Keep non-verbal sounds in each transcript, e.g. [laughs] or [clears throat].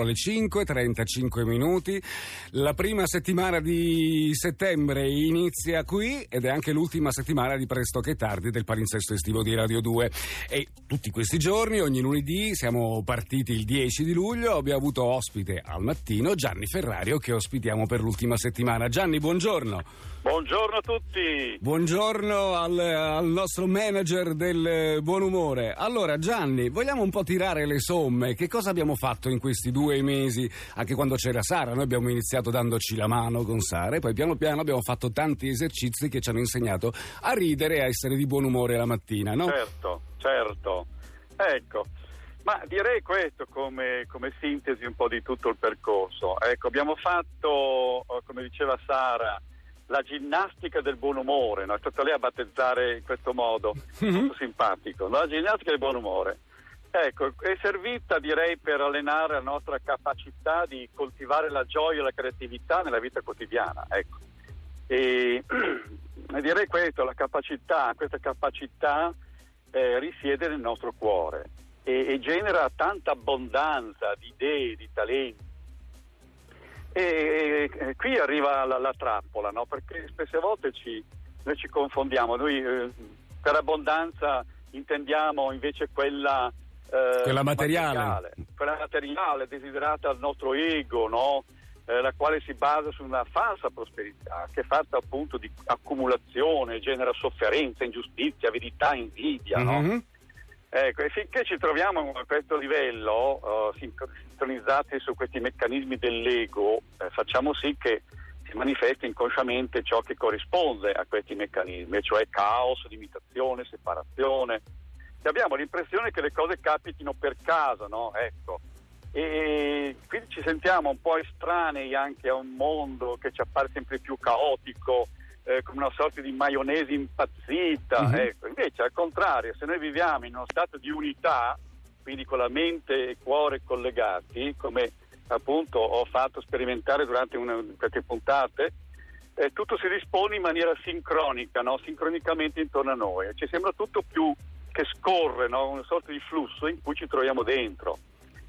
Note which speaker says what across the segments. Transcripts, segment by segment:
Speaker 1: alle 5, 35 minuti. La prima settimana di settembre inizia qui ed è anche l'ultima settimana di Presto che tardi del palinsesto estivo di Radio 2. E tutti questi giorni, ogni lunedì, siamo partiti il 10 di luglio, abbiamo avuto ospite al mattino Gianni Ferrario che ospitiamo per l'ultima settimana. Gianni, buongiorno.
Speaker 2: Buongiorno a tutti.
Speaker 1: Buongiorno al, al nostro manager del buon umore. Allora, Gianni, vogliamo un po' tirare le somme. Che cosa abbiamo fatto in questi due mesi? Anche quando c'era Sara, noi abbiamo iniziato dandoci la mano con Sara e poi piano piano abbiamo fatto tanti esercizi che ci hanno insegnato a ridere e a essere di buon umore la mattina, no?
Speaker 2: Certo, certo. Ecco. Ma direi questo come, come, sintesi un po' di tutto il percorso. Ecco, abbiamo fatto, come diceva Sara, la ginnastica del buon umore, no? è stata lei a battezzare in questo modo, mm-hmm. molto simpatico, no? la ginnastica del buon umore. Ecco, è servita direi per allenare la nostra capacità di coltivare la gioia e la creatività nella vita quotidiana. Ecco. [clears throat] E, direi questo, la capacità, questa capacità eh, risiede nel nostro cuore e, e genera tanta abbondanza di idee, di talenti e, e qui arriva la, la trappola, no? perché spesse volte ci, noi ci confondiamo, noi eh, per abbondanza intendiamo invece quella,
Speaker 1: eh, quella materiale. materiale.
Speaker 2: quella materiale desiderata dal nostro ego, no? eh, la quale si basa su una falsa prosperità che è fatta appunto di accumulazione, genera sofferenza, ingiustizia, avidità, invidia. Mm-hmm. No? Ecco, e finché ci troviamo a questo livello, uh, sintonizzati su questi meccanismi dell'ego, eh, facciamo sì che si manifesti inconsciamente ciò che corrisponde a questi meccanismi, cioè caos, limitazione, separazione. E abbiamo l'impressione che le cose capitino per caso, no? Ecco. E quindi ci sentiamo un po' estranei anche a un mondo che ci appare sempre più caotico, eh, come una sorta di maionese impazzita. Mm-hmm. Ecco. Invece, al contrario, se noi viviamo in uno stato di unità, quindi con la mente e cuore collegati, come appunto ho fatto sperimentare durante una, queste puntate, eh, tutto si dispone in maniera sincronica, no? sincronicamente intorno a noi. Ci sembra tutto più che scorre, no? una sorta di flusso in cui ci troviamo dentro.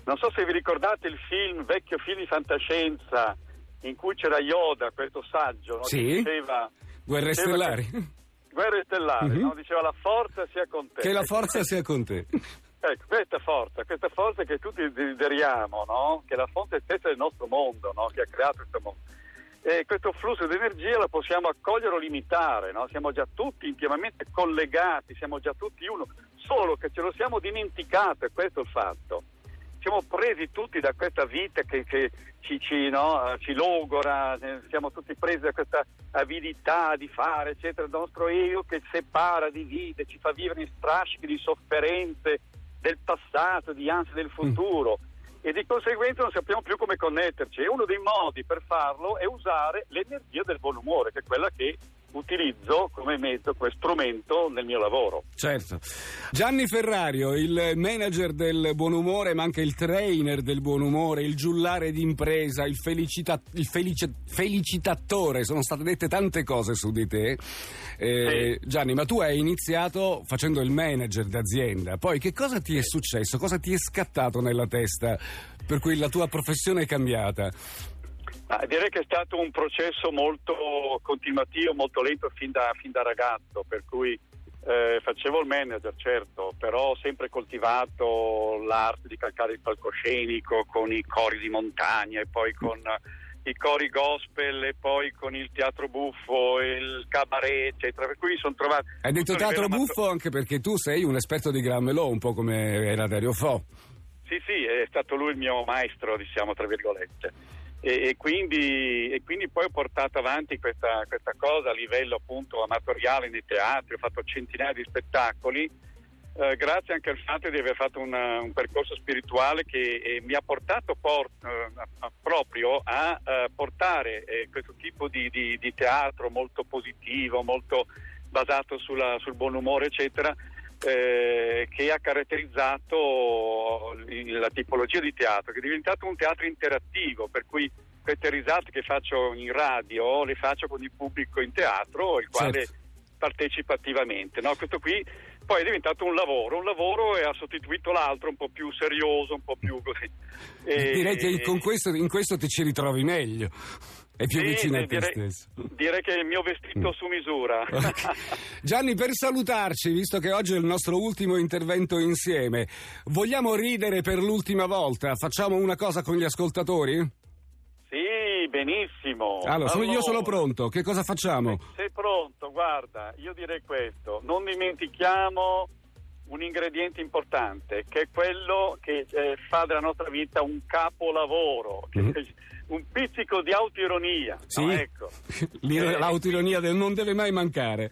Speaker 2: Non so se vi ricordate il film, vecchio film di fantascienza, in cui c'era Yoda, questo saggio, no?
Speaker 1: sì. che diceva Guerre diceva stellari.
Speaker 2: Che, guerre stellari, mm-hmm. no? diceva la forza sia con te.
Speaker 1: Che la forza sia con te.
Speaker 2: Ecco, questa forza, questa forza che tutti desideriamo, no? che è la fonte stessa del nostro mondo, no? che ha creato questo mondo. E questo flusso di energia lo possiamo accogliere o limitare, no? siamo già tutti intimamente collegati, siamo già tutti uno, solo che ce lo siamo dimenticato, e questo è il fatto siamo presi tutti da questa vita che, che ci, ci, no, ci, logora, eh, siamo tutti presi da questa avidità di fare, eccetera, il nostro ego che separa, divide, ci fa vivere in strascichi di sofferenze del passato, di ansia del futuro. Mm. E di conseguenza non sappiamo più come connetterci. E uno dei modi per farlo è usare l'energia del buon umore, che è quella che utilizzo come mezzo, come strumento nel mio lavoro.
Speaker 1: Certo. Gianni Ferrario, il manager del buon umore, ma anche il trainer del buon umore, il giullare d'impresa, il, felicita- il felice- felicitatore, sono state dette tante cose su di te. Eh, sì. Gianni, ma tu hai iniziato facendo il manager d'azienda, poi che cosa ti è successo? Cosa ti è scattato nella testa per cui la tua professione è cambiata?
Speaker 2: Ah, direi che è stato un processo molto continuativo, molto lento fin da, fin da ragazzo, per cui eh, facevo il manager, certo, però ho sempre coltivato l'arte di calcare il palcoscenico con i cori di montagna e poi con i cori gospel e poi con il teatro buffo, il cabaret, eccetera. Per cui mi sono trovato.
Speaker 1: Hai detto teatro buffo anche perché tu sei un esperto di Gran Melò, un po' come era Dario Fo.
Speaker 2: Sì, sì, è stato lui il mio maestro, diciamo, tra virgolette e, e, quindi, e, quindi, poi ho portato avanti questa, questa, cosa a livello appunto amatoriale nei teatri, ho fatto centinaia di spettacoli, eh, grazie anche al fatto di aver fatto una, un percorso spirituale che eh, mi ha portato por, eh, proprio a eh, portare eh, questo tipo di, di, di, teatro molto positivo, molto basato sulla, sul buon umore, eccetera, eh, che ha caratterizzato la tipologia di teatro, che è diventato un teatro interattivo, per cui queste risate che faccio in radio le faccio con il pubblico in teatro, il quale certo. partecipa attivamente. No? Questo qui poi è diventato un lavoro, un lavoro e ha sostituito l'altro un po' più serioso, un po' più così.
Speaker 1: E... Direi che con questo, in questo ti ci ritrovi meglio. È più
Speaker 2: sì,
Speaker 1: vicino a te
Speaker 2: direi,
Speaker 1: stesso.
Speaker 2: Direi che è il mio vestito su misura. [laughs]
Speaker 1: Gianni, per salutarci, visto che oggi è il nostro ultimo intervento insieme, vogliamo ridere per l'ultima volta? Facciamo una cosa con gli ascoltatori?
Speaker 2: Sì, benissimo.
Speaker 1: Allora, sono, io sono pronto. Che cosa facciamo?
Speaker 2: Sei pronto, guarda, io direi questo. Non dimentichiamo un ingrediente importante, che è quello che eh, fa della nostra vita un capolavoro. Mm-hmm. un pizzico di autoironia.
Speaker 1: Sì,
Speaker 2: no, ecco. [laughs]
Speaker 1: l'autoironia del non deve mai mancare.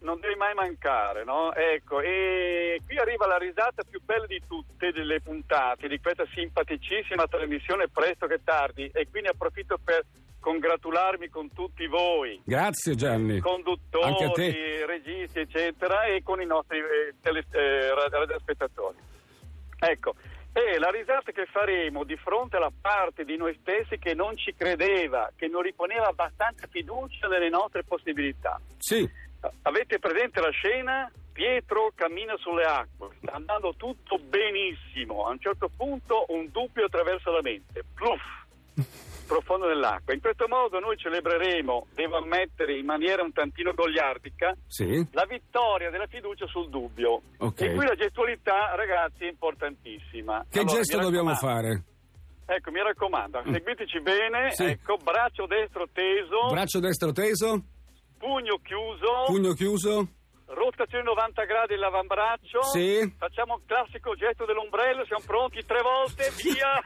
Speaker 2: Non deve mai mancare, no? Ecco, e qui arriva la risata più bella di tutte delle puntate di questa simpaticissima trasmissione Presto che tardi e quindi approfitto per congratularmi con tutti voi.
Speaker 1: Grazie Gianni.
Speaker 2: Conduttori, registi, eccetera, e con i nostri eh, tele, eh, radioaspettatori. Ecco, e la risata che faremo di fronte alla parte di noi stessi che non ci credeva, che non riponeva abbastanza fiducia nelle nostre possibilità.
Speaker 1: Sì.
Speaker 2: Avete presente la scena? Pietro cammina sulle acque, sta andando tutto benissimo. A un certo punto un dubbio attraversa la mente. Pluff! [laughs] Profondo nell'acqua. In questo modo noi celebreremo, devo ammettere in maniera un tantino goliardica,
Speaker 1: sì.
Speaker 2: la vittoria della fiducia sul dubbio.
Speaker 1: Okay.
Speaker 2: E qui la gestualità, ragazzi, è importantissima.
Speaker 1: Che allora, gesto dobbiamo fare?
Speaker 2: Ecco, mi raccomando, seguiteci bene.
Speaker 1: Sì.
Speaker 2: Ecco, braccio destro teso.
Speaker 1: Braccio destro teso.
Speaker 2: Pugno chiuso.
Speaker 1: Pugno chiuso.
Speaker 2: Rotazione 90 gradi l'avambraccio.
Speaker 1: Sì.
Speaker 2: Facciamo il classico gesto dell'ombrello, siamo pronti tre volte, via.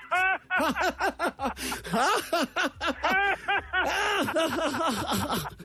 Speaker 2: [laughs] [laughs] [laughs]